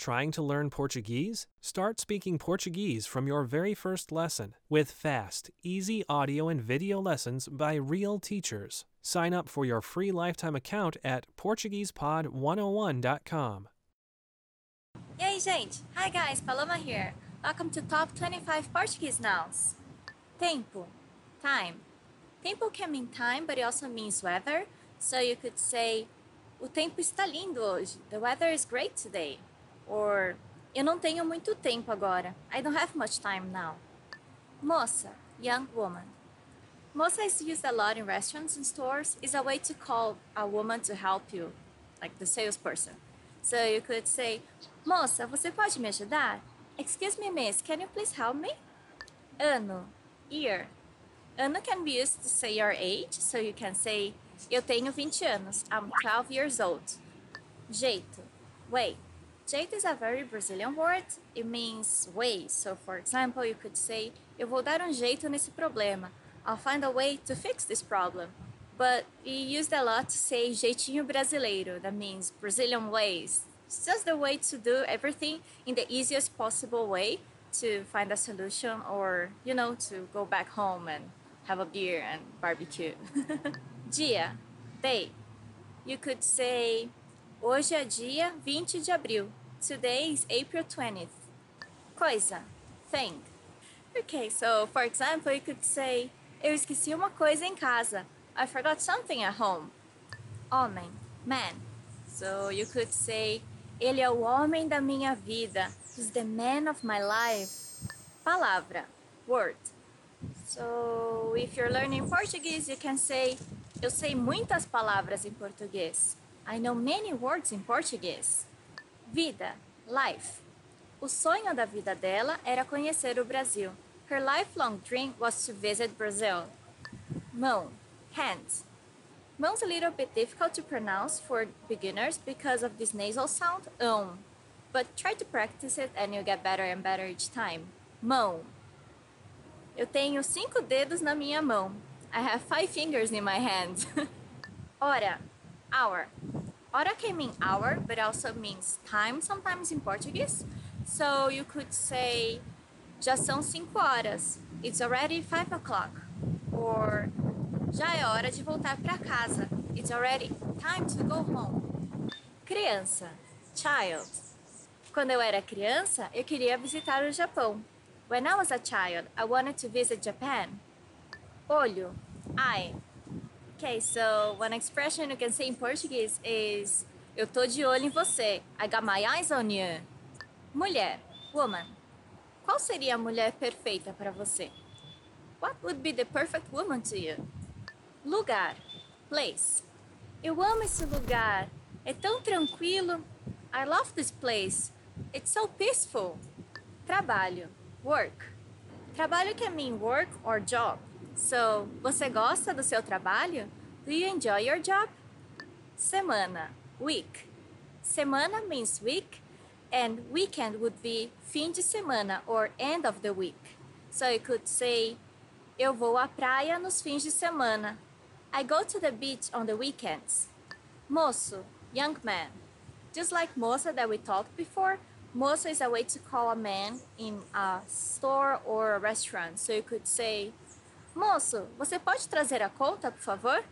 Trying to learn Portuguese? Start speaking Portuguese from your very first lesson with fast, easy audio and video lessons by real teachers. Sign up for your free lifetime account at PortuguesePod101.com. E aí, gente? Hi guys, Paloma here. Welcome to Top 25 Portuguese Nouns. Tempo, time. Tempo can mean time, but it also means weather. So you could say, o tempo está lindo hoje. The weather is great today. Or, eu não tenho muito tempo agora. I don't have much time now. Moça, young woman. Moça is used a lot in restaurants and stores. Is a way to call a woman to help you, like the salesperson. So you could say, Moça, você pode me ajudar? Excuse me, miss, can you please help me? Ano, year. Ano can be used to say your age, so you can say, Eu tenho 20 anos. I'm 12 years old. Jeito, way. Jeito is a very Brazilian word. It means way. So, for example, you could say, Eu vou dar um jeito nesse problema. I'll find a way to fix this problem. But we used a lot to say jeitinho brasileiro. That means Brazilian ways. It's just the way to do everything in the easiest possible way to find a solution or, you know, to go back home and have a beer and barbecue. dia, day. You could say, hoje é dia 20 de abril. Today is April 20th. Coisa, thing. Okay, so for example, you could say, eu esqueci uma coisa em casa. I forgot something at home. Homem, man. So you could say, ele é o homem da minha vida. He's the man of my life. Palavra, word. So if you're learning Portuguese, you can say, eu sei muitas palavras em português. I know many words in Portuguese. Vida, life. O sonho da vida dela era conhecer o Brasil. Her lifelong dream was to visit Brazil. Mão, hand. Mão's a little bit difficult to pronounce for beginners because of this nasal sound, um. But try to practice it and you'll get better and better each time. Mão. Eu tenho cinco dedos na minha mão. I have five fingers in my hand. Hora, hour. Hora can mean hour, but also means time sometimes in Portuguese. So you could say, já são cinco horas. It's already five o'clock. Or, já é hora de voltar para casa. It's already time to go home. Criança, child. Quando eu era criança, eu queria visitar o Japão. When I was a child, I wanted to visit Japan. Olho, eye. Okay, so one expression you can say in Portuguese is Eu tô de olho em você. I got my eyes on you. Mulher, woman. Qual seria a mulher perfeita para você? What would be the perfect woman to you? Lugar, place. Eu amo esse lugar. É tão tranquilo. I love this place. It's so peaceful. Trabalho, work. Trabalho can mean work or job. So, você gosta do seu trabalho? Do you enjoy your job? Semana, week. Semana means week, and weekend would be fim de semana or end of the week. So you could say, Eu vou à praia nos fins de semana. I go to the beach on the weekends. Moço, young man. Just like moça that we talked before, moço is a way to call a man in a store or a restaurant. So you could say, Moço, você pode trazer a conta, por favor?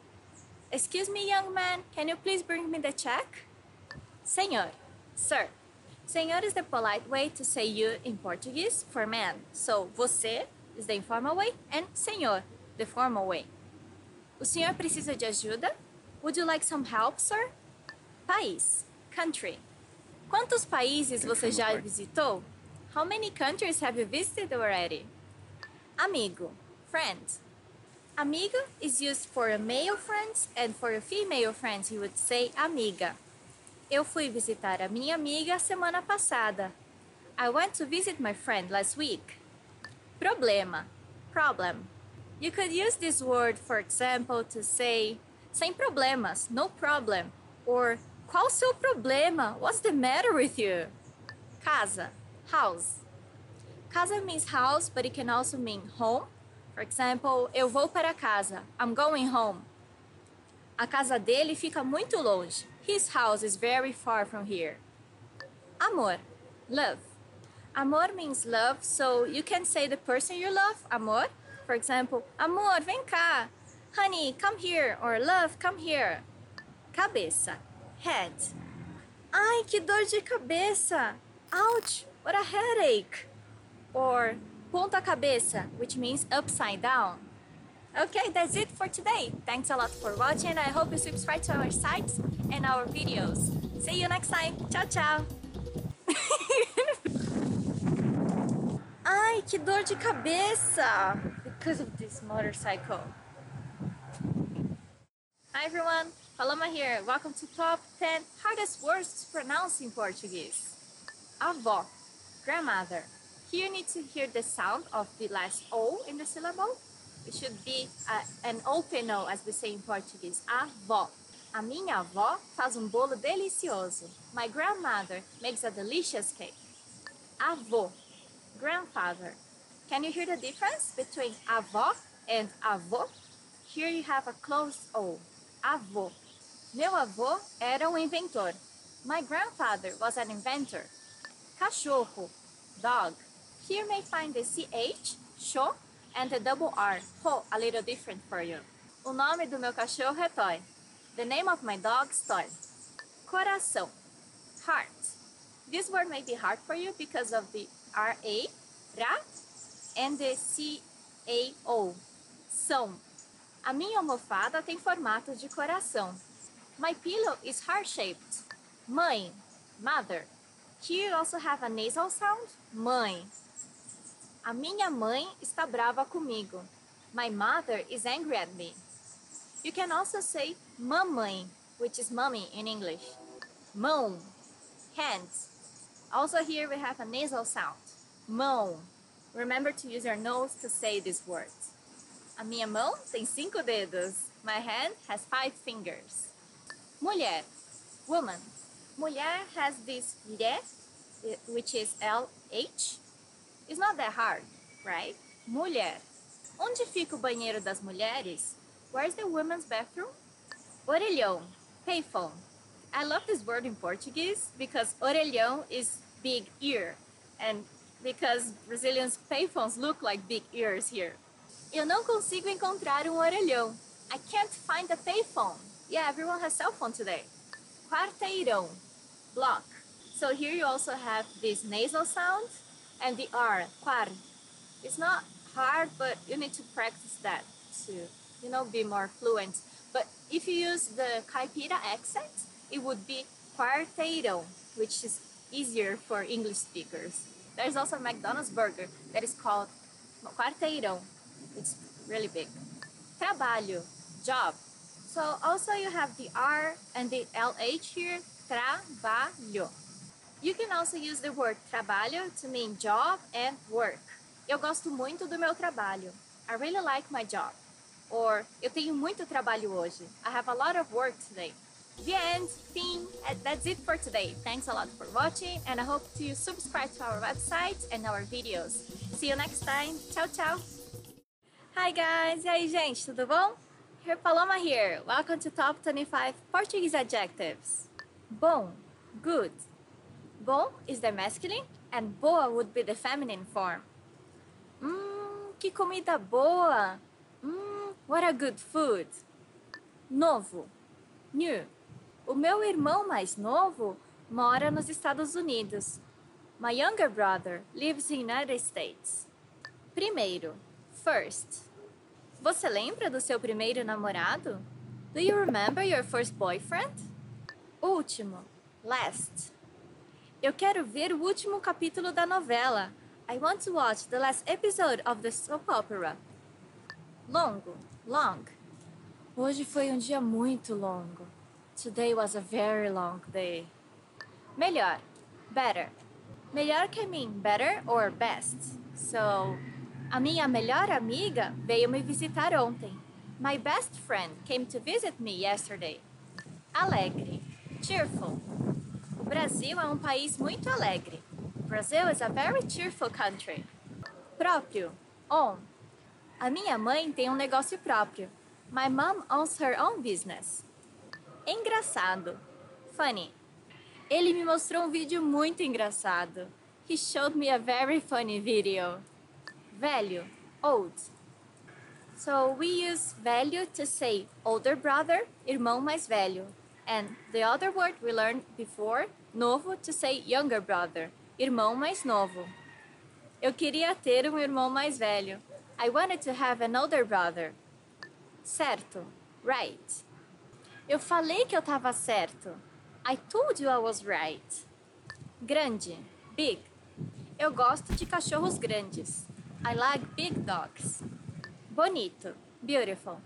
Excuse me, young man, can you please bring me the check? Senhor, sir. Senhor is the polite way to say you in Portuguese for man. So, você is the informal way and senhor, the formal way. O senhor precisa de ajuda? Would you like some help, sir? País, country. Quantos países você já visitou? How many countries have you visited already? Amigo, friend. Amiga is used for a male friends and for a female friends you would say amiga. Eu fui visitar a minha amiga semana passada. I went to visit my friend last week. Problema, problem. You could use this word, for example, to say sem problemas, no problem, or qual seu problema? What's the matter with you? Casa, house. Casa means house, but it can also mean home. For example, eu vou para casa. I'm going home. A casa dele fica muito longe. His house is very far from here. Amor, Love. Amor means love, so you can say the person you love, amor. For example, amor, vem cá. Honey, come here. Or love, come here. Cabeça. Head. Ai, que dor de cabeça. Ouch, what a headache. Or ponta cabeça, which means upside down. Okay, that's it for today. Thanks a lot for watching. I hope you subscribe to our sites and our videos. See you next time. Ciao, ciao. Ai, que dor de cabeça because of this motorcycle. Hi everyone, Paloma here. Welcome to top 10 hardest words to pronounce in Portuguese. Avó, grandmother. Here you need to hear the sound of the last O in the syllable. It should be uh, an open O, as we say in Portuguese. Avó. A minha avó faz um bolo delicioso. My grandmother makes a delicious cake. Avô, grandfather. Can you hear the difference between avó and avô? Here you have a closed O. Avô. Meu avô era um inventor. My grandfather was an inventor. Cachorro, dog. Here may find the CH, cho, and the double R, ho, a little different for you. O nome do meu cachorro é Toy. The name of my dog is Toy. Coração, heart. This word may be hard for you because of the R-A, ra, and the C-A-O, são. A minha almofada tem formato de coração. My pillow is heart-shaped. Mãe, mother. Here you also have a nasal sound, mãe. A minha mãe está brava comigo. My mother is angry at me. You can also say mamãe, which is mommy in English. Mão, hands. Also here we have a nasal sound. Mão. Remember to use your nose to say these words. A minha mão tem cinco dedos. My hand has five fingers. Mulher, woman. Mulher has this lhe, which is L-H. It's not that hard, right? Mulher. Onde fica o banheiro das mulheres? Where's the women's bathroom? Orelhão, payphone. I love this word in Portuguese because orelhão is big ear, and because Brazilians' payphones look like big ears here. Eu não consigo encontrar um orelhão. I can't find a payphone. Yeah, everyone has cell phone today. Quarteirão, block. So here you also have this nasal sound and the R, quar. It's not hard, but you need to practice that to, you know, be more fluent. But if you use the caipira accent, it would be quarteirão, which is easier for English speakers. There's also a McDonald's burger that is called quarteirão. It's really big. Trabalho, job. So also you have the R and the LH here, trabalho. You can also use the word trabalho to mean job and work. Eu gosto muito do meu trabalho. I really like my job. Or eu tenho muito trabalho hoje. I have a lot of work today. The end, fim. That's it for today. Thanks a lot for watching and I hope you subscribe to our website and our videos. See you next time. Tchau, tchau. Hi guys, e aí gente, tudo bom? Here Paloma here. Welcome to Top 25 Portuguese Adjectives. Bom, good. Bom is the masculine and boa would be the feminine form. Mmm, que comida boa! Mmm, what a good food! Novo, new. O meu irmão mais novo mora nos Estados Unidos. My younger brother lives in United States. Primeiro, first. Você lembra do seu primeiro namorado? Do you remember your first boyfriend? Último, last. Eu quero ver o último capítulo da novela. I want to watch the last episode of the soap opera. Longo, long. Hoje foi um dia muito longo. Today was a very long day. Melhor, better. Melhor can mean better or best. So, a minha melhor amiga veio me visitar ontem. My best friend came to visit me yesterday. Alegre, cheerful. Brasil é um país muito alegre. Brazil is a very cheerful country. Próprio, own. A minha mãe tem um negócio próprio. My mom owns her own business. Engraçado, funny. Ele me mostrou um vídeo muito engraçado. he showed me a very funny video. Velho, old. So we use velho to say older brother, irmão mais velho. And the other word we learned before, novo, to say younger brother, irmão mais novo. Eu queria ter um irmão mais velho. I wanted to have an older brother. Certo, right. Eu falei que eu estava certo. I told you I was right. Grande, big. Eu gosto de cachorros grandes. I like big dogs. Bonito, beautiful.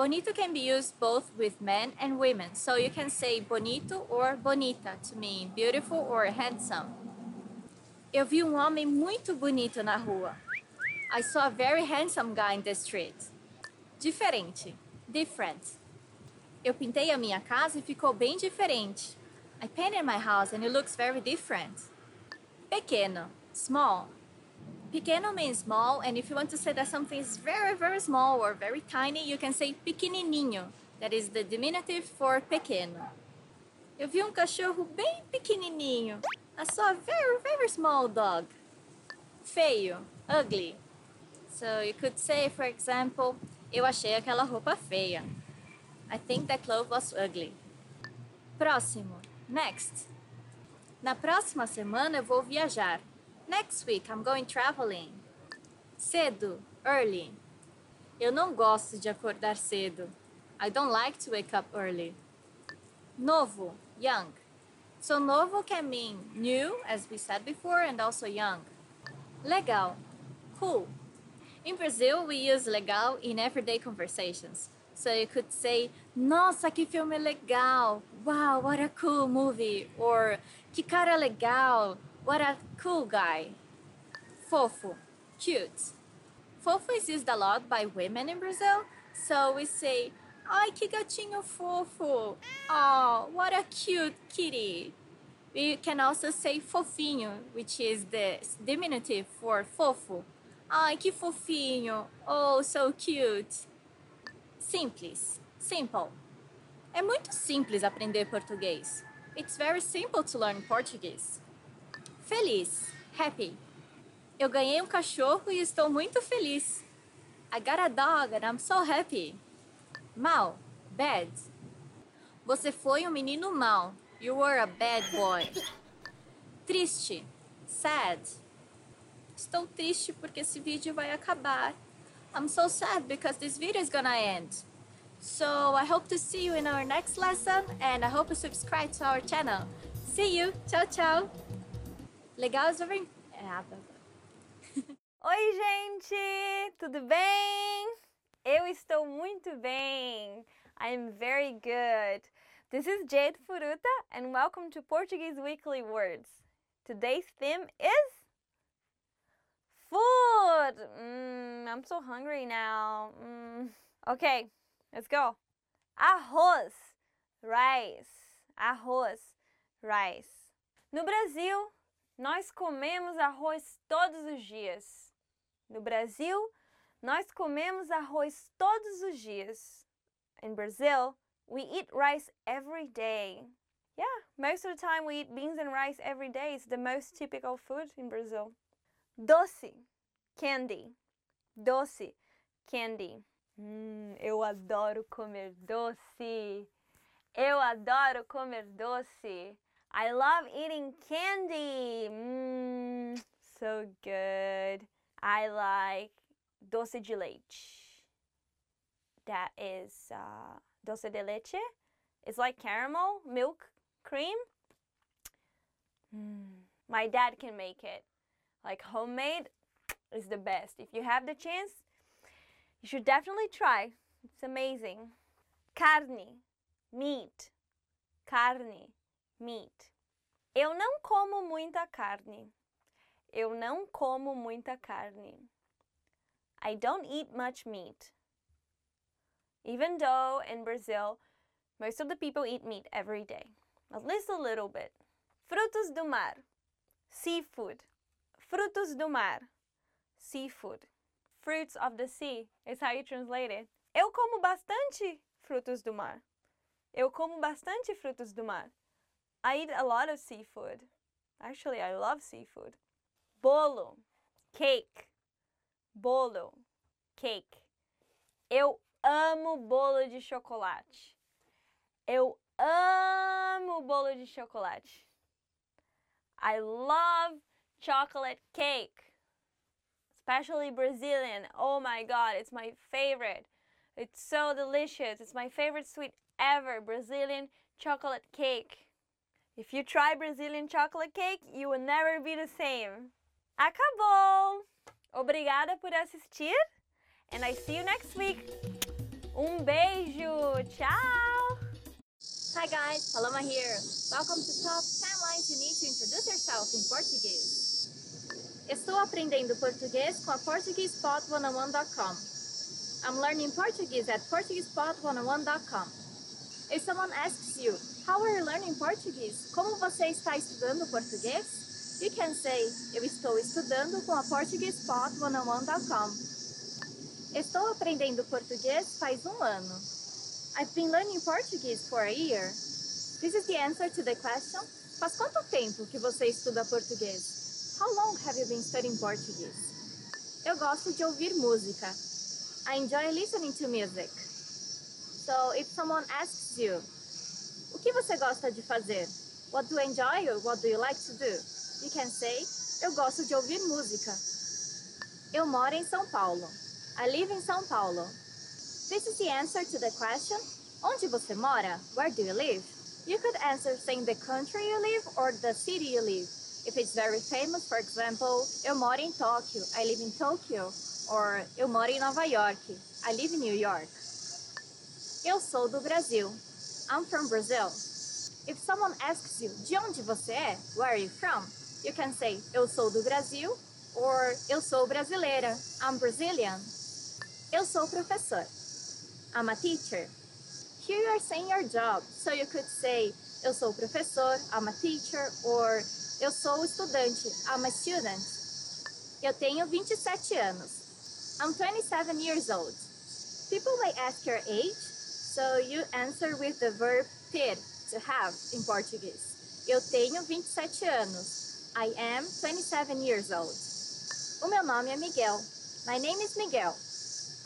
Bonito can be used both with men and women, so you can say bonito or bonita to mean beautiful or handsome. Eu vi um homem muito bonito na rua. I saw a very handsome guy in the street. Diferente, different. Eu pintei a minha casa e ficou bem diferente. I painted my house and it looks very different. Pequeno, small. Pequeno means small, and if you want to say that something is very, very small or very tiny, you can say pequenininho. That is the diminutive for pequeno. Eu vi um cachorro bem pequenininho. I saw a very, very small dog. Feio, ugly. So you could say, for example, eu achei aquela roupa feia. I think that clothes was ugly. Próximo, next. Na próxima semana eu vou viajar. Next week I'm going traveling. Cedo, early. Eu não gosto de acordar cedo. I don't like to wake up early. Novo, young. So novo can mean new, as we said before, and also young. Legal, cool. In Brazil, we use legal in everyday conversations. So you could say, Nossa, que filme legal! Wow, what a cool movie! Or, que cara legal! What a cool guy. Fofo, cute. Fofo is used a lot by women in Brazil, so we say, Ai, que gatinho fofo. Oh, what a cute kitty. We can also say fofinho, which is the diminutive for fofo. Ai, que fofinho. Oh, so cute. Simples, simple. É muito simples aprender português. It's very simple to learn Portuguese. Feliz, happy. Eu ganhei um cachorro e estou muito feliz. I got a dog and I'm so happy. Mal, bad. Você foi um menino mau. You were a bad boy. Triste, sad. Estou triste porque esse vídeo vai acabar. I'm so sad because this video is gonna end. So I hope to see you in our next lesson and I hope you subscribe to our channel. See you. Tchau, tchau. Legal very... Ah, Oi, gente! Tudo bem? Eu estou muito bem. I am very good. This is Jade Furuta and welcome to Portuguese Weekly Words. Today's theme is food. Mm, I'm so hungry now. Mm. Okay, let's go. Arroz, rice. Arroz, rice. No Brasil, nós comemos arroz todos os dias. No Brasil, nós comemos arroz todos os dias. In Brazil, we eat rice every day. Yeah, most of the time we eat beans and rice every day. It's the most typical food in Brazil. Doce, candy. Doce, candy. Hum, eu adoro comer doce. Eu adoro comer doce. I love eating candy. Mmm, so good. I like doce de leite. That is uh, de leche. It's like caramel, milk, cream. Mm. My dad can make it. Like homemade is the best. If you have the chance, you should definitely try. It's amazing. Carne, meat. Carne, meat. Eu não como muita carne. Eu não como muita carne. I don't eat much meat. Even though in Brazil, most of the people eat meat every day, at least a little bit. Frutos do mar, seafood. Frutos do mar, seafood. Fruits of the sea is how you translate it. Eu como bastante frutos do mar. Eu como bastante frutos do mar. I eat a lot of seafood. Actually, I love seafood. Bolo, cake. Bolo, cake. Eu amo bolo de chocolate. Eu amo bolo de chocolate. I love chocolate cake, especially Brazilian. Oh my god, it's my favorite. It's so delicious. It's my favorite sweet ever Brazilian chocolate cake. If you try Brazilian chocolate cake, you will never be the same. Acabou! Obrigada por assistir, and I see you next week. Um beijo! Tchau! Hi guys, Paloma here. Welcome to Top 10 Lines You Need to Introduce Yourself in Portuguese. Estou aprendendo português com a PortuguesePod101.com. I'm learning Portuguese at PortuguesePod101.com. If someone asks you, how are you learning Portuguese? Como você está estudando português? You can say, eu estou estudando com a PortuguesePod101.com. Estou aprendendo português faz um ano. I've been learning Portuguese for a year. This is the answer to the question. Faz quanto tempo que você estuda português? How long have you been studying Portuguese? Eu gosto de ouvir música. I enjoy listening to music. So, if someone asks you, o que você gosta de fazer? What do you enjoy or what do you like to do? You can say, eu gosto de ouvir música. Eu moro em São Paulo. I live in São Paulo. This is the answer to the question, onde você mora? Where do you live? You could answer saying the country you live or the city you live. If it's very famous, for example, eu moro em Tóquio, I live in Tokyo. Or eu moro em Nova York, I live in New York. Eu sou do Brasil. I'm from Brazil. If someone asks you, de onde você é? Where are you from? You can say, eu sou do Brasil, or eu sou brasileira. I'm Brazilian. Eu sou professor. I'm a teacher. Here you are saying your job, so you could say, eu sou professor, I'm a teacher, or eu sou estudante, I'm a student. Eu tenho 27 anos. I'm 27 years old. People may ask your age, so you answer with the verb ter, to have in Portuguese. Eu tenho 27 anos. I am 27 years old. O meu nome é Miguel. My name is Miguel.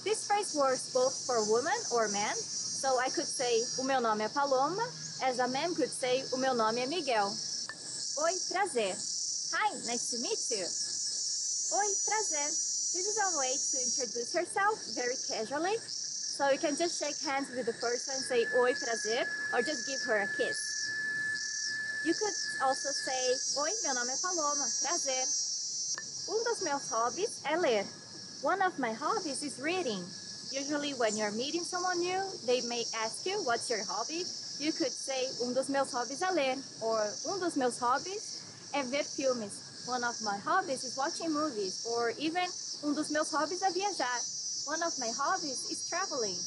This phrase works both for woman or man, so I could say o meu nome é Paloma, as a man could say o meu nome é Miguel. Oi, prazer. Hi, nice to meet you. Oi, prazer. This is a way to introduce yourself very casually. So you can just shake hands with the person, say oi, prazer, or just give her a kiss. You could also say, oi, meu nome é Paloma, prazer. Um dos meus hobbies é ler. One of my hobbies is reading. Usually when you're meeting someone new, they may ask you, what's your hobby? You could say, um dos meus hobbies é ler, or um dos meus hobbies é ver filmes. One of my hobbies is watching movies, or even um dos meus hobbies é viajar. One of my hobbies is traveling.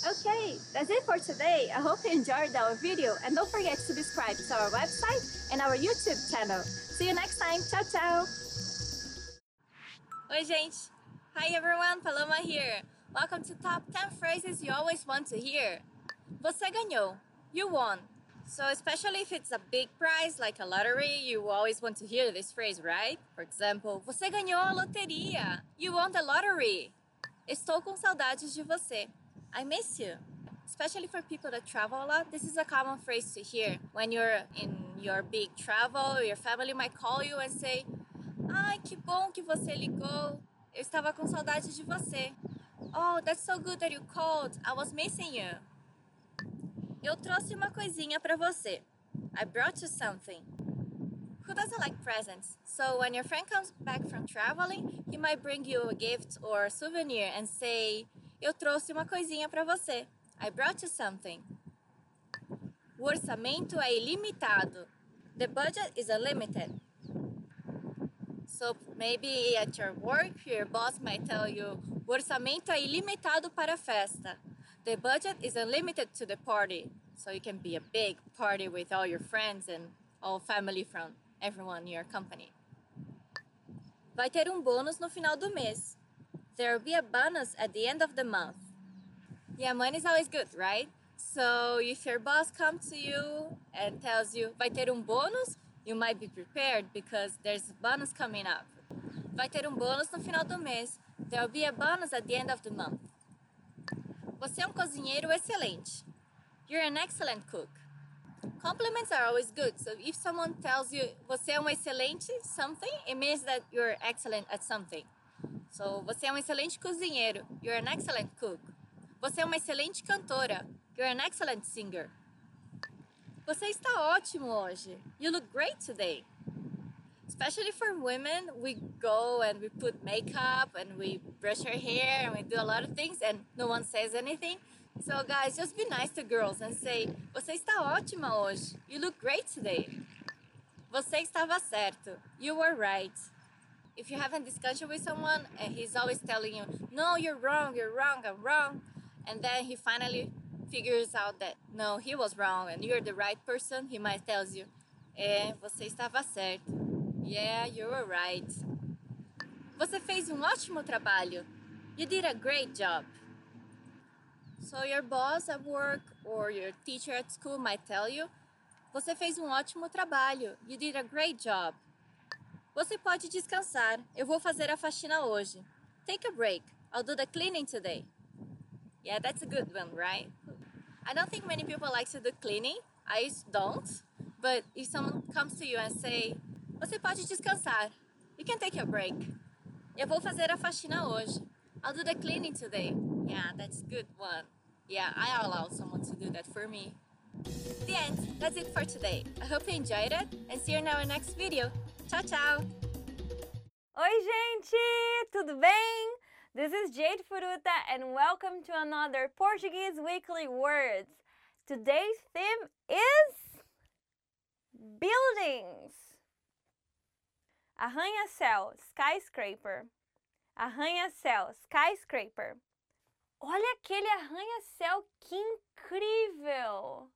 Okay, that's it for today. I hope you enjoyed our video and don't forget to subscribe to our website and our YouTube channel. See you next time. Ciao, ciao. Oi, gente. Hi everyone, Paloma here. Welcome to Top 10 Phrases You Always Want to Hear. Você ganhou. You won. So, especially if it's a big prize like a lottery, you always want to hear this phrase, right? For example, você ganhou a loteria. You won the lottery. Estou com saudades de você. I miss you. Especially for people that travel a lot, this is a common phrase to hear. When you're in your big travel, your family might call you and say, Ai, que bom que você ligou. Eu estava com saudade de você. Oh, that's so good that you called. I was missing you. Eu trouxe uma coisinha para você. I brought you something. Who doesn't like presents? So when your friend comes back from traveling, he might bring you a gift or a souvenir and say, Eu trouxe uma coisinha para você. I brought you something. O orçamento é ilimitado. The budget is unlimited. So maybe at your work, your boss might tell you, o orçamento é ilimitado para a festa. The budget is unlimited to the party. So you can be a big party with all your friends and all family from everyone in your company. Vai ter um bônus no final do mês. There will be a bonus at the end of the month. Yeah, money is always good, right? So if your boss comes to you and tells you vai ter um bônus, You might be prepared because there's bonus coming up. Vai ter um bônus no final do mês. There'll be a bonus at the end of the month. Você é um cozinheiro excelente. You're an excellent cook. Compliments are always good. So if someone tells you você é um excelente something, it means that you're excellent at something. So você é um excelente cozinheiro. You're an excellent cook. Você é uma excelente cantora. You're an excellent singer. Você está ótimo hoje. You look great today. Especially for women, we go and we put makeup and we brush our hair and we do a lot of things and no one says anything. So guys, just be nice to girls and say, você está ótima hoje. You look great today. Você estava certo. You were right. If you have a discussion with someone and he's always telling you, no, you're wrong, you're wrong, I'm wrong, and then he finally figures out that no, he was wrong and you're the right person, he might tells you, é, você estava certo. Yeah, you were right. Você fez um ótimo trabalho. You did a great job. So your boss at work or your teacher at school might tell you, você fez um ótimo trabalho. You did a great job. Você pode descansar. Eu vou fazer a faxina hoje. Take a break. I'll do the cleaning today. Yeah, that's a good one, right? I don't think many people like to do cleaning. I don't. But if someone comes to you and say, você pode descansar. You can take a break. Eu vou fazer a faxina hoje. I'll do the cleaning today. Yeah, that's good one. Yeah, I allow someone to do that for me. The end. That's it for today. I hope you enjoyed it and see you in our next video. Tchau, tchau. Oi, gente! Tudo bem? This is Jade Furuta and welcome to another Portuguese Weekly Words. Today's theme is buildings. Arranha-céu, skyscraper. Arranha-céu, skyscraper. Olha aquele arranha-céu, que incrível!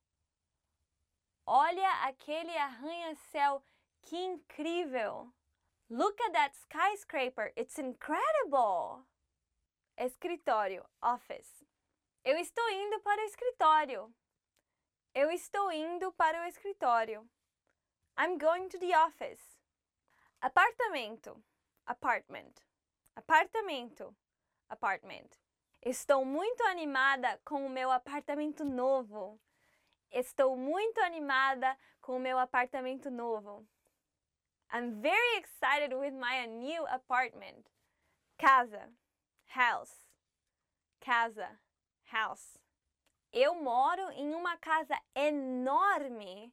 Olha aquele arranha-céu, que incrível! Look at that skyscraper, it's incredible! Escritório, office. Eu estou indo para o escritório. Eu estou indo para o escritório. I'm going to the office. Apartamento, apartment. Apartamento, apartment. Estou muito animada com o meu apartamento novo. Estou muito animada com o meu apartamento novo. I'm very excited with my new apartment. Casa, house. Casa, house. Eu moro em uma casa enorme.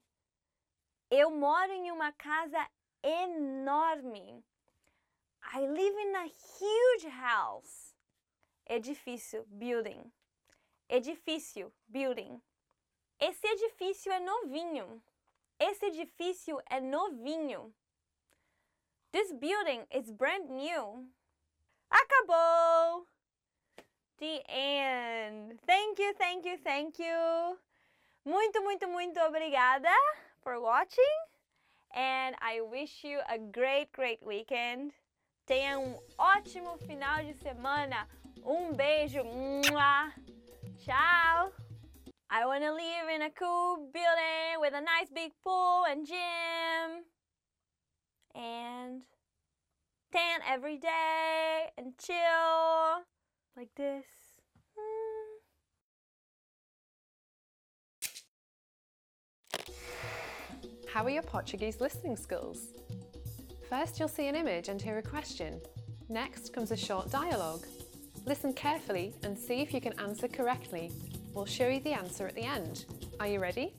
Eu moro em uma casa enorme. I live in a huge house. Edifício, building. Edifício, building. Esse edifício é novinho. Esse edifício é novinho. This building is brand new. Acabou! The end. Thank you, thank you, thank you. Muito, muito, muito obrigada for watching. And I wish you a great, great weekend. Tenha um ótimo final de semana. Um beijo. Tchau. I want to live in a cool building with a nice big pool and gym. And tan every day and chill like this. How are your Portuguese listening skills? First, you'll see an image and hear a question. Next comes a short dialogue. Listen carefully and see if you can answer correctly. We'll show you the answer at the end. Are you ready?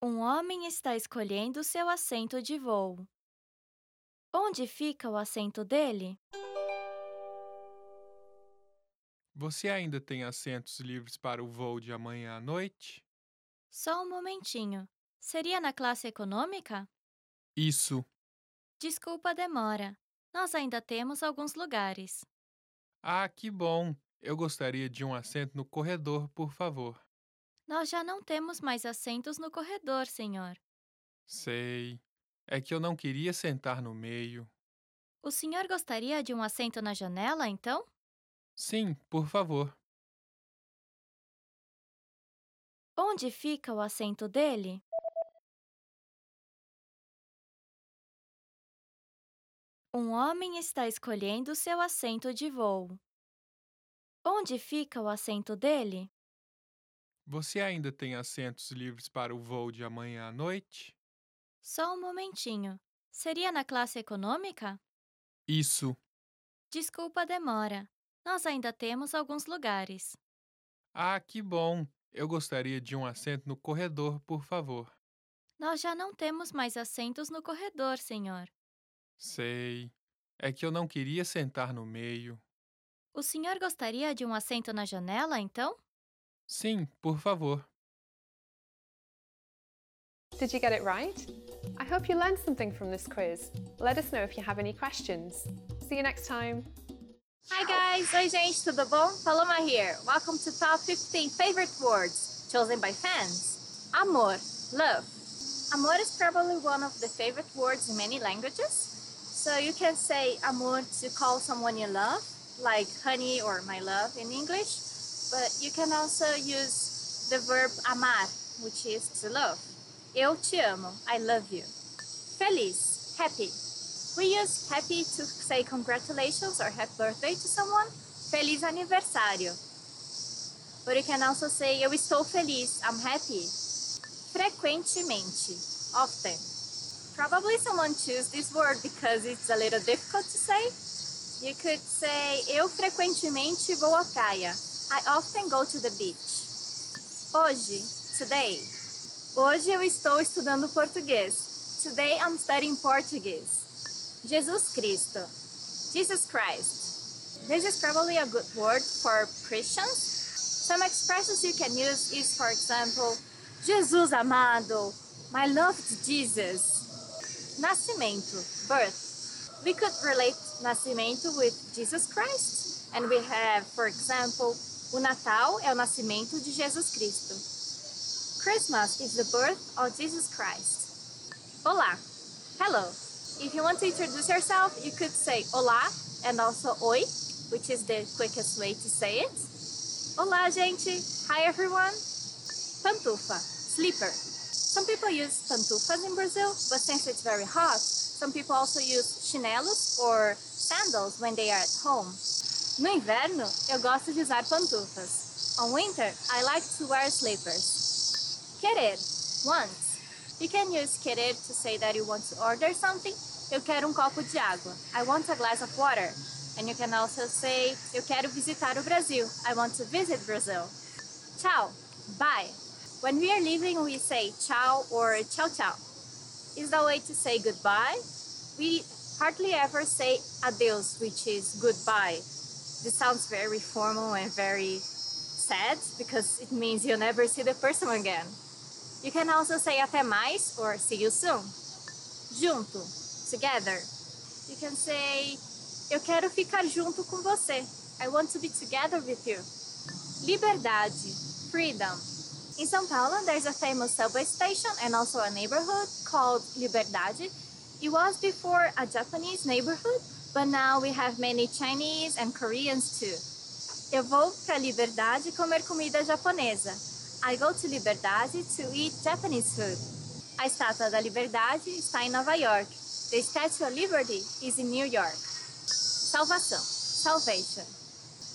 Um homem está escolhendo seu assento de voo. Onde fica o assento dele? Você ainda tem assentos livres para o voo de amanhã à noite? Só um momentinho. Seria na classe econômica? Isso. Desculpa a demora. Nós ainda temos alguns lugares. Ah, que bom! Eu gostaria de um assento no corredor, por favor. Nós já não temos mais assentos no corredor, senhor. Sei. É que eu não queria sentar no meio. O senhor gostaria de um assento na janela, então? Sim, por favor. Onde fica o assento dele? Um homem está escolhendo seu assento de voo. Onde fica o assento dele? Você ainda tem assentos livres para o voo de amanhã à noite? Só um momentinho. Seria na classe econômica? Isso. Desculpa a demora. Nós ainda temos alguns lugares. Ah, que bom! Eu gostaria de um assento no corredor, por favor. Nós já não temos mais assentos no corredor, senhor. Sei. É que eu não queria sentar no meio. O senhor gostaria de um assento na janela, então? Sim, por favor. Did you get it right? I hope you learned something from this quiz. Let us know if you have any questions. See you next time. Hi guys! Oi gente, tudo bom? Paloma here. Welcome to Top 15 Favorite Words chosen by fans. Amor, love. Amor is probably one of the favorite words in many languages. So you can say amor to call someone you love, like honey or my love in English. But you can also use the verb amar, which is to love. Eu te amo, I love you. Feliz, happy. We use happy to say congratulations or happy birthday to someone. Feliz aniversário. But you can also say eu estou feliz, I'm happy. Frequentemente, often. Probably someone choose this word because it's a little difficult to say. You could say eu frequentemente vou à praia. I often go to the beach. Hoje, today. Hoje eu estou estudando português. Today I'm studying Portuguese. Jesus Cristo. Jesus Christ. This is probably a good word for Christians. Some expressions you can use is, for example, Jesus amado, my loved Jesus. Nascimento, birth. We could relate nascimento with Jesus Christ. And we have, for example, o Natal é o nascimento de Jesus Cristo. Christmas is the birth of Jesus Christ. Olá, hello. If you want to introduce yourself, you could say olá and also oi, which is the quickest way to say it. Olá, gente. Hi, everyone. Pantufa, slipper. Some people use pantufas in Brazil, but since it's very hot, some people also use chinelos or sandals when they are at home. No inverno, eu gosto de usar pantufas. On winter, I like to wear slippers. Querer, want. You can use querer to say that you want to order something. Eu quero um copo de água. I want a glass of water. And you can also say, eu quero visitar o Brasil. I want to visit Brazil. Tchau, bye. When we are leaving, we say tchau or tchau tchau. Is the way to say goodbye. We hardly ever say adios, which is goodbye. This sounds very formal and very sad because it means you'll never see the person again. You can also say até mais or see you soon. Junto, together. You can say eu quero ficar junto com você. I want to be together with you. Liberdade, freedom. In São Paulo, there's a famous subway station and also a neighborhood called Liberdade. It was before a Japanese neighborhood, but now we have many Chinese and Koreans too. Eu vou para Liberdade comer comida japonesa. I go to Liberdade to eat Japanese food. A Estátua da Liberdade está em Nova York. The Statue of Liberty is in New York. Salvação, salvation.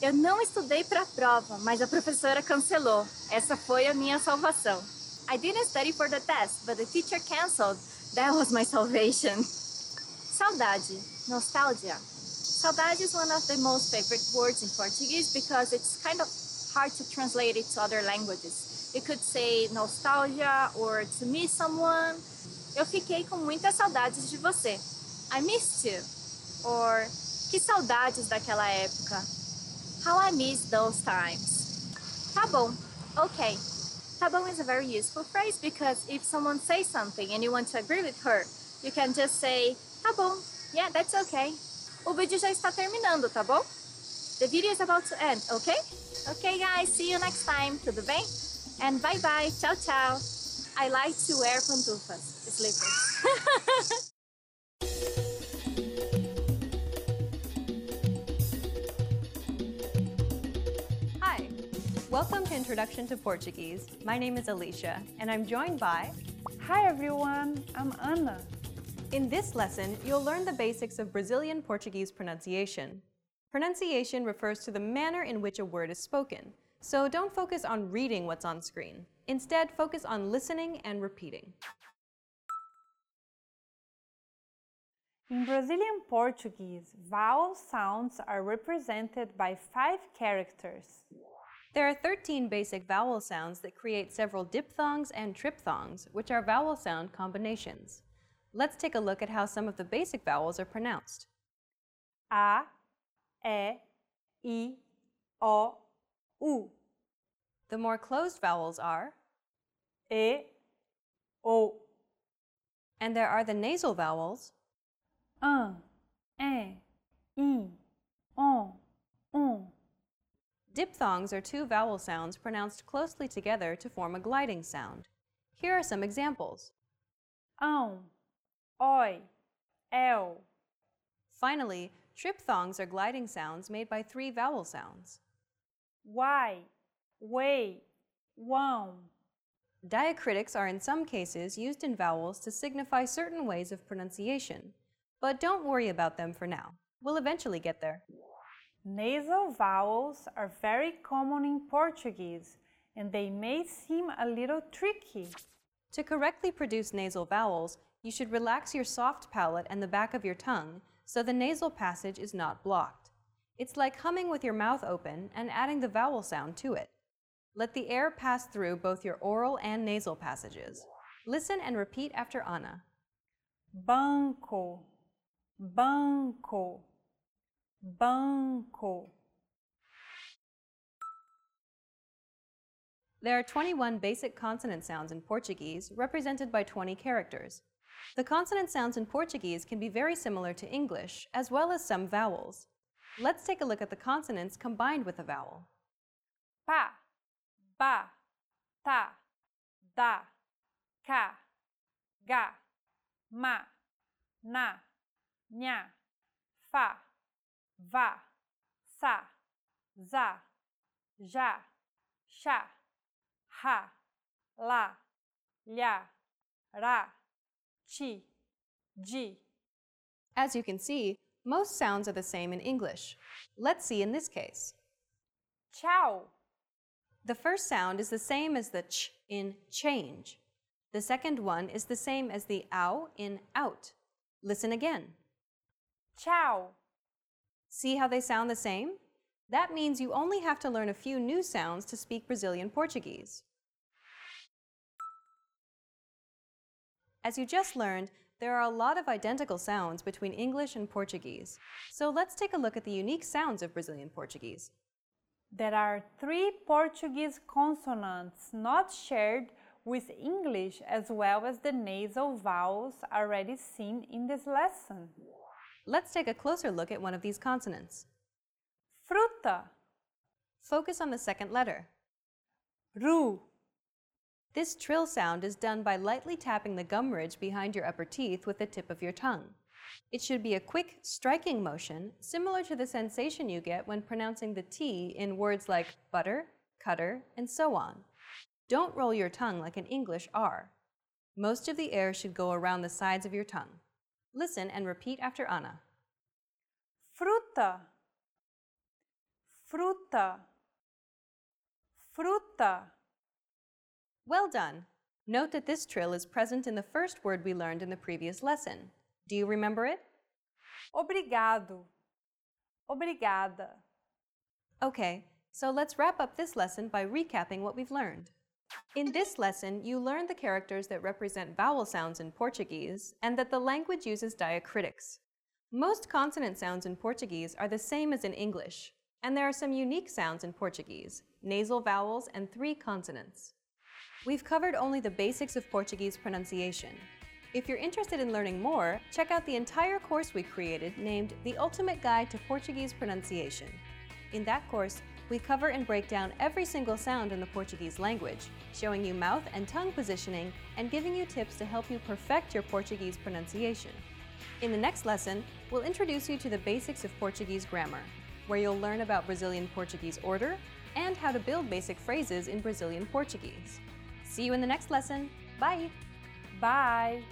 Eu não estudei para a prova, mas a professora cancelou. Essa foi a minha salvação. I didn't study for the test, but the teacher canceled. That was my salvation. Saudade, nostalgia. Saudade is one of the most favorite words in Portuguese because it's kind of hard to translate it to other languages. You could say nostalgia or to miss someone. Eu fiquei com muitas saudades de você. I missed you. Or que saudades daquela época. How I miss those times. Tá bom. Okay. Tá bom is a very useful phrase because if someone says something and you want to agree with her, you can just say, tá bom. Yeah, that's okay. O vídeo já está terminando, tá bom? The video is about to end, okay? Okay, guys, see you next time. Tudo bem? And bye bye. Tchau, tchau. I like to wear pantufas, slippers. welcome to Introduction to Portuguese. My name is Alicia, and I'm joined by Hi everyone, I'm Anna. In this lesson, you'll learn the basics of Brazilian Portuguese pronunciation. Pronunciation refers to the manner in which a word is spoken, so don't focus on reading what's on screen. Instead, focus on listening and repeating. In Brazilian Portuguese, vowel sounds are represented by five characters. There are 13 basic vowel sounds that create several diphthongs and triphthongs, which are vowel sound combinations. Let's take a look at how some of the basic vowels are pronounced. A, E, I, O, U. The more closed vowels are, E, O, and there are the nasal vowels, An, E, I, O, Um. Diphthongs are two vowel sounds pronounced closely together to form a gliding sound. Here are some examples. Ão, Oi, El. Finally, triphthongs are gliding sounds made by three vowel sounds. Uai, Wei, Wão. Diacritics are in some cases used in vowels to signify certain ways of pronunciation, but don't worry about them for now. We'll eventually get there. Nasal vowels are very common in Portuguese and they may seem a little tricky. To correctly produce nasal vowels, you should relax your soft palate and the back of your tongue so the nasal passage is not blocked. It's like humming with your mouth open and adding the vowel sound to it. Let the air pass through both your oral and nasal passages. Listen and repeat after Anna. Banco, banco, banco. There are 21 basic consonant sounds in Portuguese, represented by 20 characters. The consonant sounds in Portuguese can be very similar to English, as well as some vowels. Let's take a look at the consonants combined with a vowel. Pa, ba, ta, da, ca, ga, ma, na, nha, fa, va, sa, za, já, chá, ha, lá, lhá, rá, ti, di. As you can see, most sounds are the same in English. Let's see in this case. Tchau, The first sound is the same as the ch in change. The second one is the same as the ow in out. Listen again. tchau, See how they sound the same? That means you only have to learn a few new sounds to speak Brazilian Portuguese. As you just learned, there are a lot of identical sounds between English and Portuguese. So let's take a look at the unique sounds of Brazilian Portuguese. There are three Portuguese consonants not shared with English as well as the nasal vowels already seen in this lesson. Let's take a closer look at one of these consonants. Frutta. Focus on the second letter. ru, This trill sound is done by lightly tapping the gum ridge behind your upper teeth with the tip of your tongue. It should be a quick, striking motion, similar to the sensation you get when pronouncing the T in words like butter, cutter, and so on. Don't roll your tongue like an English R. Most of the air should go around the sides of your tongue. Listen and repeat after Anna. fruta, fruta, fruta. Well done! Note that this trill is present in the first word we learned in the previous lesson. Do you remember it? Obrigado, obrigada. Okay, so let's wrap up this lesson by recapping what we've learned. In this lesson, you learned the characters that represent vowel sounds in Portuguese and that the language uses diacritics. Most consonant sounds in Portuguese are the same as in English, and there are some unique sounds in Portuguese nasal vowels and three consonants. We've covered only the basics of Portuguese pronunciation. If you're interested in learning more, check out the entire course we created named The Ultimate Guide to Portuguese Pronunciation. In that course, we cover and break down every single sound in the Portuguese language, showing you mouth and tongue positioning and giving you tips to help you perfect your Portuguese pronunciation. In the next lesson, we'll introduce you to the basics of Portuguese grammar, where you'll learn about Brazilian Portuguese order and how to build basic phrases in Brazilian Portuguese. See you in the next lesson. Bye! Bye.